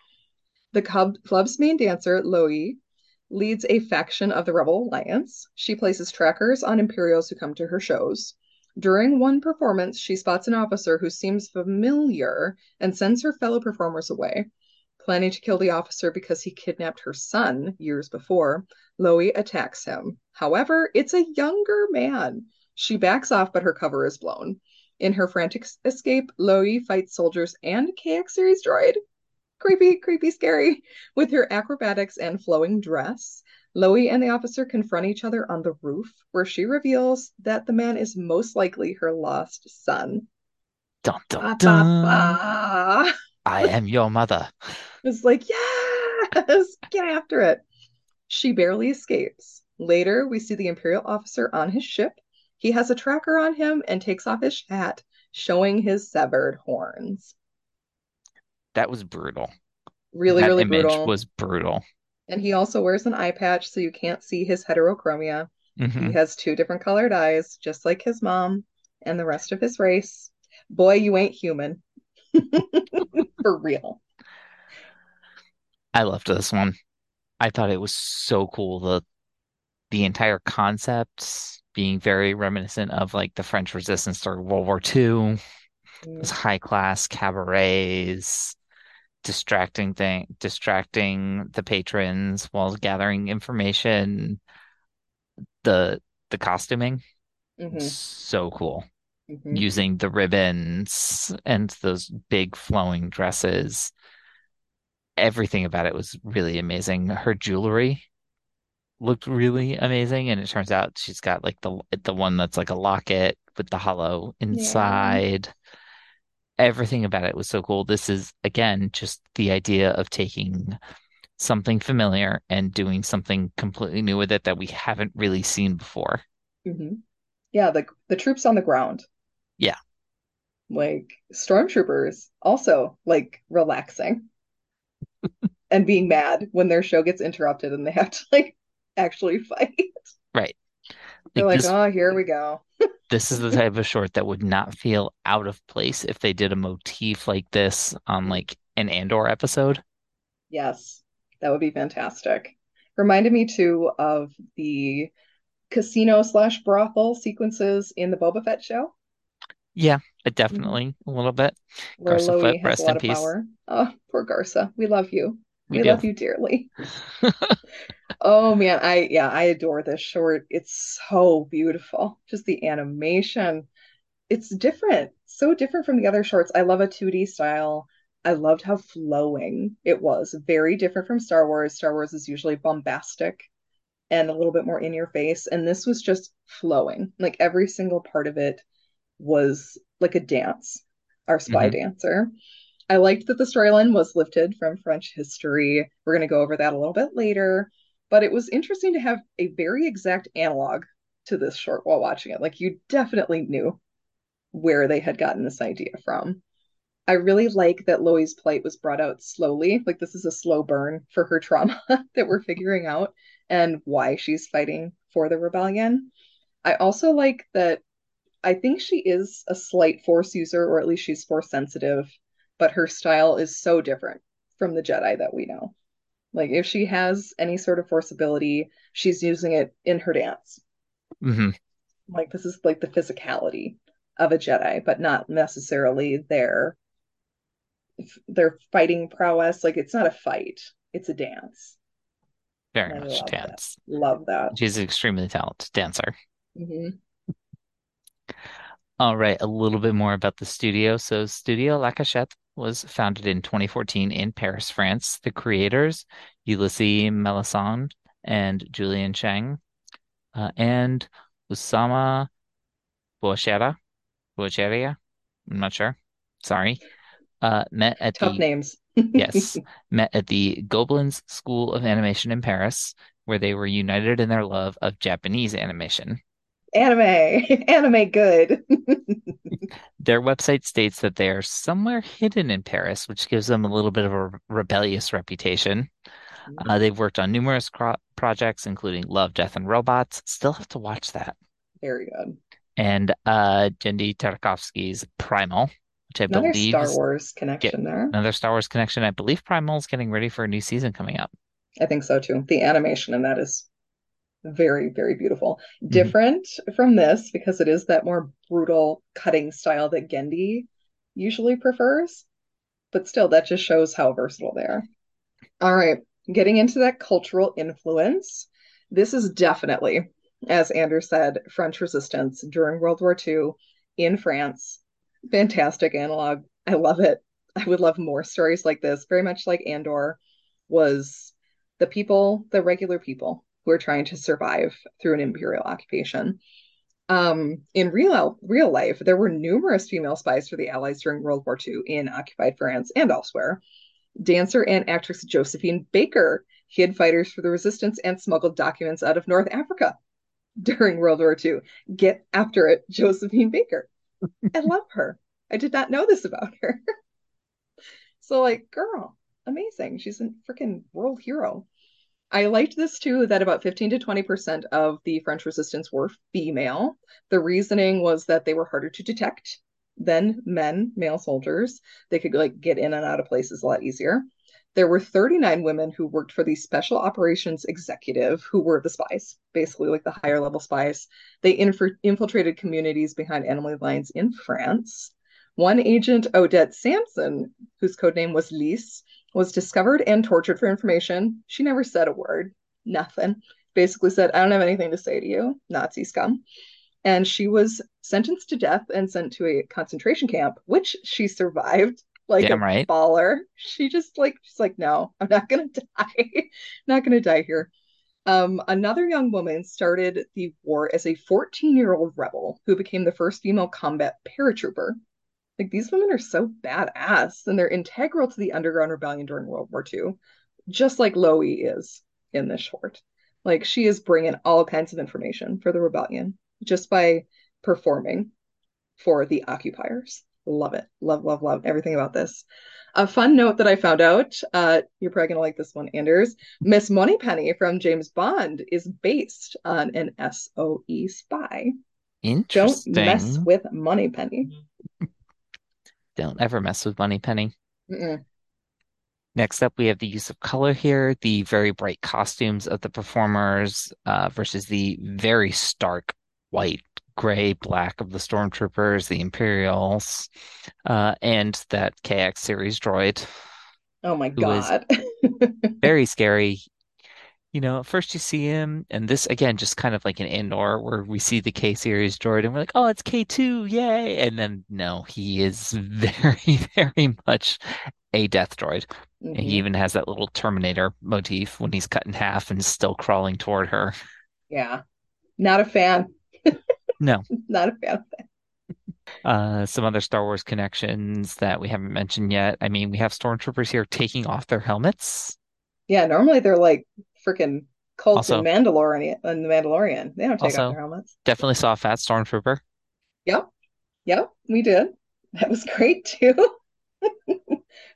The club's main dancer, Loie, leads a faction of the Rebel Alliance. She places trackers on Imperials who come to her shows. During one performance, she spots an officer who seems familiar and sends her fellow performers away. Planning to kill the officer because he kidnapped her son years before, Loie attacks him. However, it's a younger man. She backs off, but her cover is blown. In her frantic escape, Loie fights soldiers and KX series droid. Creepy, creepy, scary. With her acrobatics and flowing dress, Loie and the officer confront each other on the roof, where she reveals that the man is most likely her lost son. Dun, dun, Ba, ba, dun. ba. I am your mother. It's like, yes, get after it. She barely escapes. Later, we see the Imperial officer on his ship. He has a tracker on him and takes off his hat, showing his severed horns. That was brutal. Really, that really image brutal. was brutal. And he also wears an eye patch so you can't see his heterochromia. He Mhm. has two different colored eyes, just like his mom and the rest of his race. Boy, you ain't human. For real. I loved this one. I thought it was so cool. The the entire concept being very reminiscent of like the French Resistance during World War II. Those high class cabarets, distracting thing, distracting the patrons while gathering information. The the costuming, Mhm, so cool. mhm. Using the ribbons and those big flowing dresses. Everything about it was really amazing. Her jewelry looked really amazing, and it turns out she's got like the the one that's like a locket with the hollow inside. Everything about it was so cool. This is again just the idea of taking something familiar and doing something completely new with it that we haven't really seen before. Mhm. Yeah, the the troops on the ground. Yeah. Like stormtroopers also like relaxing and being mad when their show gets interrupted and they have to like actually fight. Right. They're Like like, this "Oh, here we go." this is the type of short that would not feel out of place if they did a motif like this on like an Andor episode. Yes, that would be fantastic. Reminded me too of the casino slash brothel sequences in the Boba Fett show, Yeah, mm-hmm. definitely a little bit. where Garsa Loie Fett, rest in peace. power. Oh, poor Garsa. We love you. We We love you dearly. Oh man, I yeah, I adore this short. It's so beautiful. Just the animation. It's different. So different from the other shorts. I love a 2D style. I loved how flowing it was. Very different from Star Wars. Star Wars is usually bombastic and a little bit more in your face, and this was just flowing. Like every single part of it was like a dance, our spy Mhm. dancer. I liked that the storyline was lifted from French history. We're going to go over that a little bit later, but it was interesting to have a very exact analog to this short while watching it. Like you definitely knew where they had gotten this idea from. I really like that Loie's plight was brought out slowly. Like this is a slow burn for her trauma that we're figuring out and why she's fighting for the rebellion. I also like that I think she is a slight force user, or at least she's force sensitive, but her style is so different from the Jedi that we know. Like if she has any sort of force ability, she's using it in her dance. hmm Like this is like the physicality of a Jedi, but not necessarily their their fighting prowess. Like it's not a fight, it's a dance. Very much love that. dance. Love that. She's an extremely talented dancer. Mhm. All right, a little bit more about the studio. So, Studio La Cachette was founded in 2014 in Paris, France. The creators, Ulysses Malassagne and Julien Chheng, uh, and Usama Bouachera, Bouacheria, I'm not sure. Sorry. Uh, met at Tough the names. yes, met at the Gobelins School of Animation in Paris, where they were united in their love of Japanese animation. Anime, anime good. Their website states that they are somewhere hidden in Paris, which gives them a little bit of a rebellious reputation. Uh, they've worked on numerous cro- projects, including Love, Death, and Robots. Still have to watch that. Very good. And uh, Genndy Tartakovsky's Primal, which I Another believe Star Wars connection there. another Star Wars connection. I believe Primal is getting ready for a new season coming up. I think so too. The animation in that is very, very beautiful. Mm-hmm. Different from this because it is that more brutal cutting style that Genndy usually prefers. But still, that just shows how versatile they are. All right, getting into that cultural influence. This is definitely, as Andrew said, French resistance during World War II in France. Fantastic analog. I love it. I would love more stories like this, very much like Andor was the people, the regular people who are trying to survive through an imperial occupation. Um, in real real life, there were numerous female spies for the Allies during World War II in occupied France and elsewhere. Dancer and actress Josephine Baker hid fighters for the resistance and smuggled documents out of North Africa during World War II. Get after it, Josephine Baker. I love her. I did not know this about her. so, like, girl, amazing. She's a freaking world hero. I liked this too that about 15 to 20% of the French resistance were female. The reasoning was that they were harder to detect than men, male soldiers. They could like get in and out of places a lot easier. There were 39 women who worked for the special operations executive who were the spies, basically like the higher level spies. They inf- infiltrated communities behind enemy lines in France. One agent, Odette Sansom, whose code name was Lise, was discovered and tortured for information. She never said a word, nothing. Basically said, I don't have anything to say to you, Nazi scum. And she was sentenced to death and sent to a concentration camp, which she survived like Damn a right. baller. She just like she's like, no, I'm not gonna die. not gonna die here. Um, another young woman started the war as a 14 year old rebel who became the first female combat paratrooper. Like these women are so badass and they're integral to the underground rebellion during World War II, just like Loie is in this short. Like she is bringing all kinds of information for the rebellion just by performing for the occupiers. Love it. Love, love, love everything about this. A fun note that I found out, uh, you're probably going to like this one, Anders. Miss Moneypenny from James Bond is based on an SOE spy. Don't mess with Moneypenny. Don't ever mess with Moneypenny. Mm-mm. Next up, we have the use of color here, the very bright costumes of the performers uh, versus the very stark white, gray, black of the stormtroopers, the Imperials, uh, and that KX series droid. Oh my God. Very scary. You know, at first you see him, and this again, just kind of like an Andor, where we see the K series droid, and we're like, "Oh, it's K2, yay!" And then no, he is very, very much a death droid. And he even has that little Terminator motif when he's cut in half and still crawling toward her. Yeah. Not a fan. No. Not a fan. Uh, some other Star Wars connections that we haven't mentioned yet. I mean, we have stormtroopers here taking off their helmets. Yeah, normally they're like freaking cults Also- in Mandalorian and the Mandalorian. They don't take Also- off their helmets. Definitely saw a fat stormtrooper. Yep. Yep, we did. That was great too.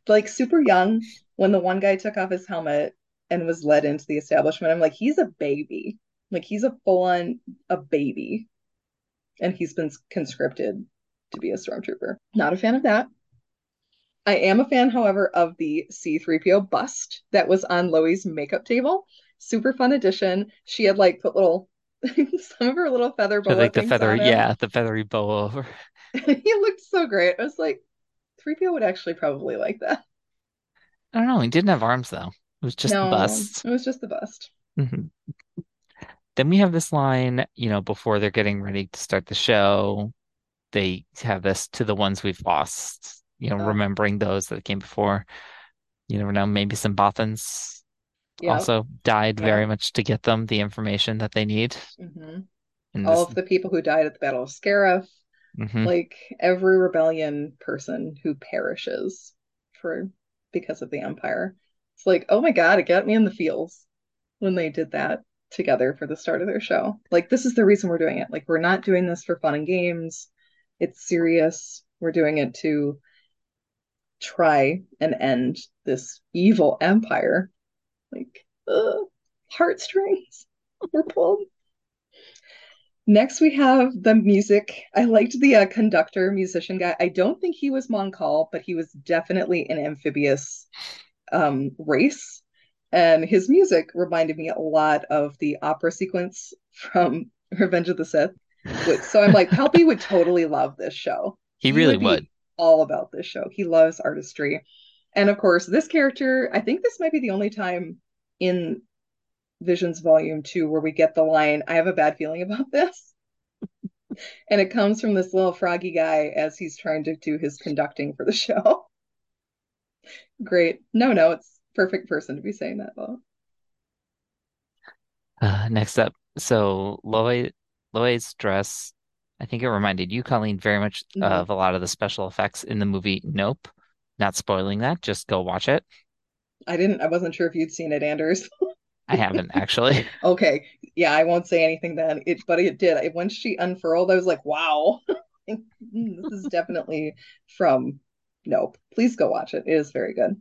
Like super young when the one guy took off his helmet and was led into the establishment. I'm like, he's a baby. Like he's a full on a baby. And he's been conscripted to be a stormtrooper. Not a fan of that. I am a fan, however, of the C3PO bust that was on Loie's makeup table. Super fun addition. She had like put little some of her little feather boa like the feather, yeah, the feathery bow over. he looked so great. I was like, 3PO would actually probably like that. I don't know. He didn't have arms though. It was just the bust. it was just the bust. Mhm. Then we have this line, you know, before they're getting ready to start the show, they have this to the ones we've lost, you know, remembering those that came before. You never know, maybe some Bothans Yeah. also died Yeah. very much to get them the information that they need. hmm All this, of the people who died at the Battle of Scarif, Mhm. like every rebellion person who perishes for because of the Empire. It's like, oh my God, it got me in the feels when they did that. together for the start of their show. Like, this is the reason we're doing it. Like, we're not doing this for fun and games. It's serious. We're doing it to try and end this evil empire. Like, ugh, heartstrings were pulled. Next, we have the music. I liked the uh, conductor, musician guy. I don't think he was Mon Cal, but he was definitely an amphibious um, race. And his music reminded me a lot of the opera sequence from Revenge of the Sith. So I'm like, Palpy would totally love this show. He really would. All about this show. He loves artistry. And of course, this character, I think this might be the only time in Visions Volume 2 where we get the line, I have a bad feeling about this. and it comes from this little froggy guy as he's trying to do his conducting for the show. Great. No, no, it's perfect person to be saying that though. Uh, next up, so Loy Loy's dress, I think it reminded you, Colleen, very much Mhm. of a lot of the special effects in the movie Nope. Not spoiling that, just go watch it. I didn't I wasn't sure if you'd seen it, Anders. I haven't actually. Okay. Yeah, I won't say anything then. It but it did. I, once she unfurled, I was like, wow. Mm, this is definitely from Nope. Please go watch it. It is very good.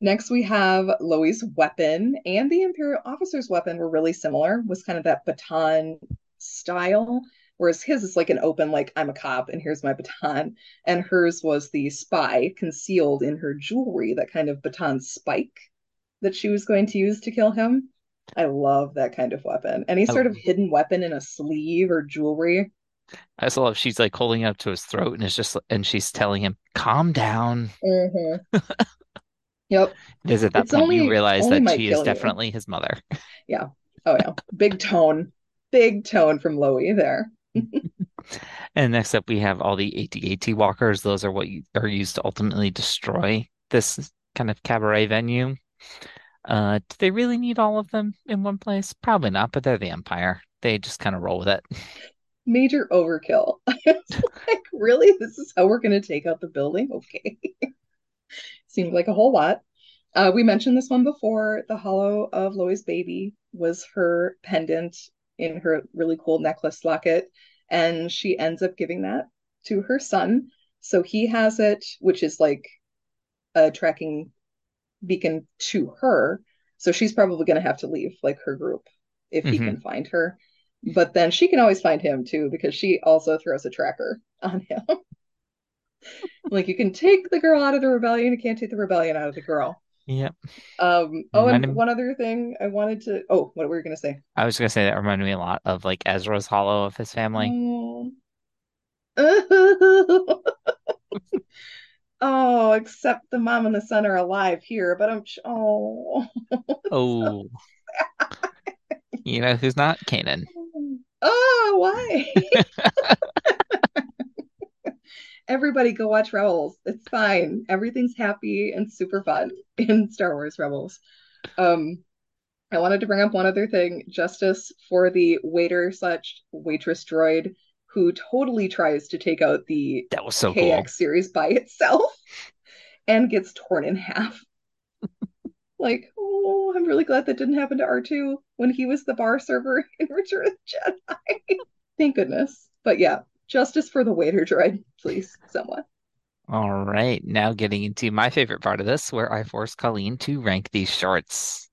Next, we have Loe's weapon and the Imperial officer's weapon were really similar, was kind of that baton style, whereas his is like an open, like, I'm a cop and here's my baton. And hers was the spy concealed in her jewelry, that kind of baton spike that she was going to use to kill him. I love that kind of weapon. Any sort of hidden weapon in a sleeve or jewelry. I also love she's like holding it up to his throat and it's just and she's telling him, calm down. Mhm. Yep. Is at that It's point only- you realize that she is you. definitely his mother. Yeah. Oh yeah. Big tone. Big tone from Loey there. And next up, we have all the AT-AT walkers. Those are what are used to ultimately destroy this kind of cabaret venue. Uh, do they really need all of them in one place? Probably not, but they're the Empire. They just kind of roll with it. Major overkill. Like, really? This is how we're going to take out the building? Okay. Seems like a whole lot. Uh, we mentioned this one before. The hollow of Lois' baby was her pendant in her really cool necklace locket, and she ends up giving that to her son. So he has it, which is like a tracking beacon to her. So she's probably going to have to leave like her group if he Mhm. can find her. But then she can always find him too because she also throws a tracker on him. like you can take the girl out of the rebellion, you can't take the rebellion out of the girl. Yep. Um, oh, and one other thing I wanted to. Oh, what were you gonna say? I was gonna say that reminded me a lot of like Ezra's hollow of his family. Oh. oh, except the mom and the son are alive here, but I'm oh. Oh. You know who's not? Kanan. Oh, why? Everybody go watch Rebels. It's fine. Everything's happy and super fun in Star Wars Rebels. Um, I wanted to bring up one other thing, justice for the waiter such waitress droid who totally tries to take out the That was so cool. KX series by itself and gets torn in half. Like, oh, I'm really glad that didn't happen to R2 when he was the bar server in Return of the Jedi. Thank goodness. But yeah, justice for the waiter droid, please, someone. All right, now getting into my favorite part of this, where I force Colleen to rank these shorts.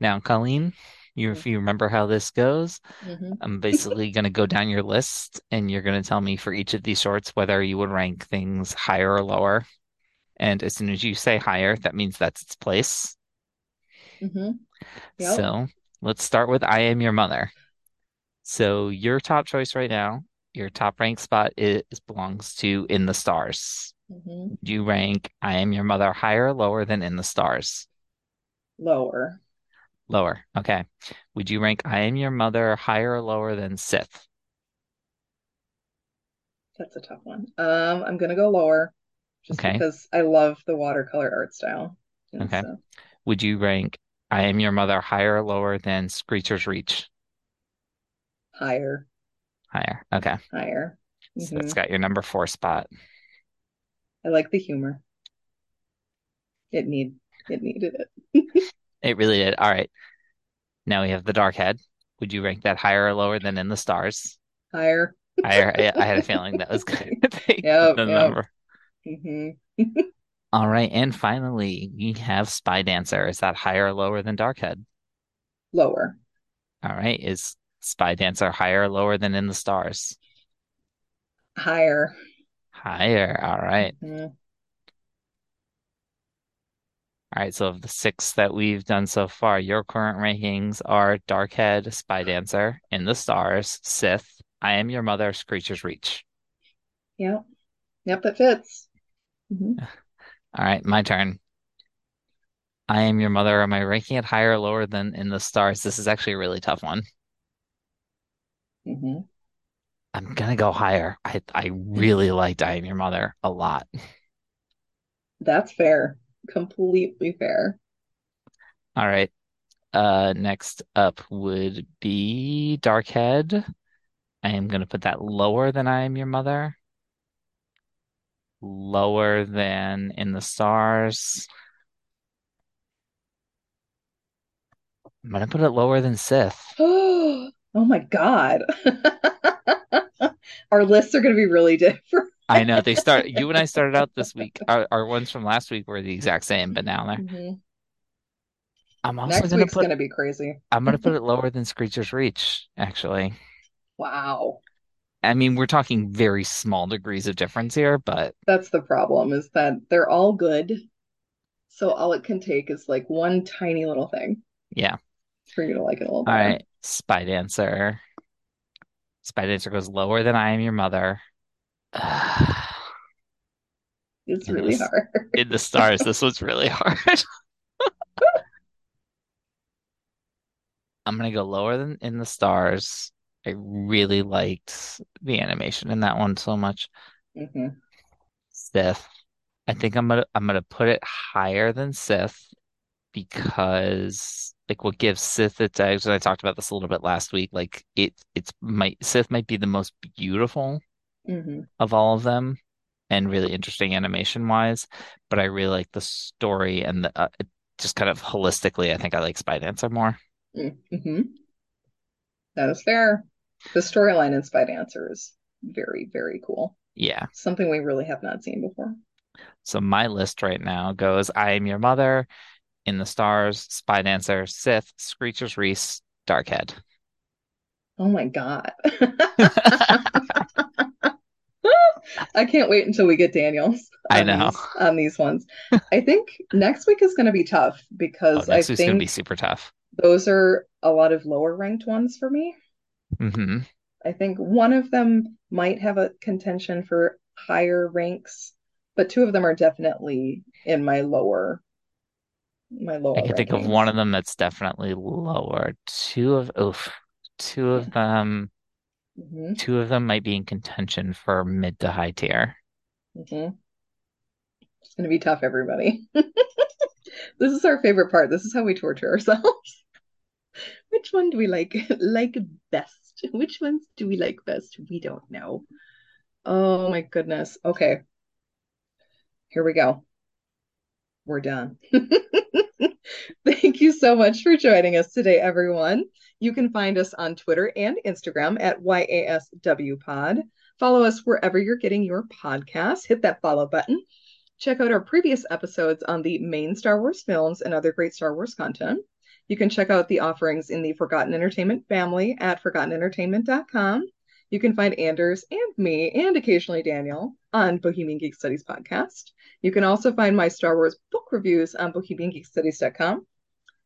Now, Colleen, you if you remember how this goes, Mhm. I'm basically going to go down your list, and you're going to tell me for each of these shorts whether you would rank things higher or lower. And as soon as you say higher, that means that's its place. Mhm. Yep. So let's start with I Am Your Mother. So your top choice right now, your top ranked spot is belongs to In the Stars. Mhm. Do you rank I Am Your Mother higher or lower than In the Stars? Lower. Lower. Okay. Would you rank I Am Your Mother higher or lower than Sith? That's a tough one. Um, I'm gonna go lower just Okay. because I love the watercolor art style. Okay. stuff. Would you rank I Am Your Mother higher or lower than Screecher's Reach? Higher, Higher. Okay. higher. So Mhm. it's got your number four spot. I like the humor. It need it needed it. It really did. All right. Now we have the dark head. Would you rank that higher or lower than In the Stars? Higher. Higher. I, I had a feeling that was going to be Yep, the yep. number. hmm All right, and finally we have Spy Dancer. Is that higher or lower than Darkhead? Lower. All right, is Spy Dancer higher or lower than In the Stars? Higher. Higher. All right. Mhm. All right, so of the six that we've done so far, your current rankings are Darkhead, Spy Dancer, In the Stars, Sith, I Am Your Mother, Screecher's Reach. Yep. Yep, it fits. hmm All right, my turn. I Am Your Mother. Am I ranking it higher or lower than In the Stars? This is actually a really tough one. hmm I'm gonna go higher. I I really liked I Am Your Mother a lot. That's fair. Completely fair. All right. Uh, next up would be Darkhead. I am gonna put that lower than I Am Your Mother. Lower than In the Stars. I'm gonna put it lower than Sith. Oh my God. Our lists are going to be really different. I know they start. You and I started out this week. Our, our ones from last week were the exact same, but now they're. Mhm. I'm also Next gonna week's put. going to be crazy. I'm gonna put it lower than Screecher's Reach. Actually, Wow. I mean we're talking very small degrees of difference here, but That's the problem is that they're all good. So all it can take is like one tiny little thing yeah. for you to like it a little All better. right, Spy Dancer. Spy Dancer goes lower than I Am Your Mother. It's It really is. hard. In the stars, this was really hard. I'm gonna go lower than In the Stars. I really liked the animation in that one so much. hmm Sith. I think I'm gonna I'm gonna put it higher than Sith because like what gives Sith its edge, and I talked about this a little bit last week, like it it's might Sith might be the most beautiful hmm of all of them and really interesting animation wise, but I really like the story and the uh, just kind of holistically, I think I like Spy Dancer more. hmm That is fair. The storyline in Spy Dancer is very, very cool. Yeah. Something we really have not seen before. So my list right now goes I Am Your Mother, In the Stars, Spy Dancer, Sith, Screecher's Reach, Darkhead. Oh my God. I can't wait until we get Daniels I know. these, on these ones. I think next week is going to be tough Oh, because I next week's gonna be super tough. those are a lot of lower ranked ones for me. hmm I think one of them might have a contention for higher ranks, but two of them are definitely in my lower my lower I can think of one of them that's definitely lower. Two of oof, two of them, hmm two of them might be in contention for mid to high tier. hmm It's going to be tough, everybody. This is our favorite part. This is how we torture ourselves. Which one do we like like best? Which ones do we like best? We don't know. Oh my goodness. Okay. Here we go. We're done. Thank you so much for joining us today, everyone. You can find us on Twitter and Instagram at YASWPod. Follow us wherever you're getting your podcast. Hit that follow button. Check out our previous episodes on the main Star Wars films and other great Star Wars content. You can check out the offerings in the Forgotten Entertainment family at ForgottenEntertainment.com. You can find Anders and me, and occasionally Daniel, on Bohemian Geek Studies podcast. You can also find my Star Wars book reviews on BohemianGeekStudies.com.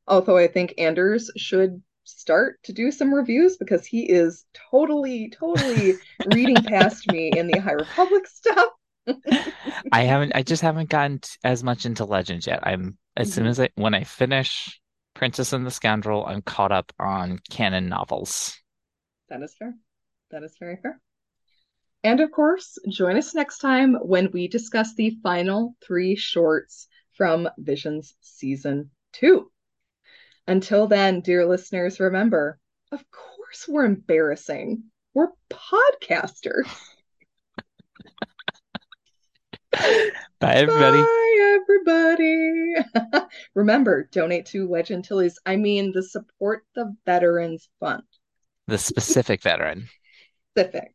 Although I think Anders should start to do some reviews because he is totally, totally reading past me in the High Republic stuff. I haven't, I just haven't gotten t- as much into Legends yet. I'm as soon Mhm. as I when I finish Princess and the Scoundrel, I'm caught up on canon novels. That is fair. That is very fair. And of course, join us next time when we discuss the final three shorts from Visions Season 2. Until then, dear listeners, remember, of course, we're embarrassing. We're podcasters. Bye, everybody. Bye, everybody. Remember, donate to Wedge Antilles. I mean, the Support the Veterans Fund. The specific veteran. Specific.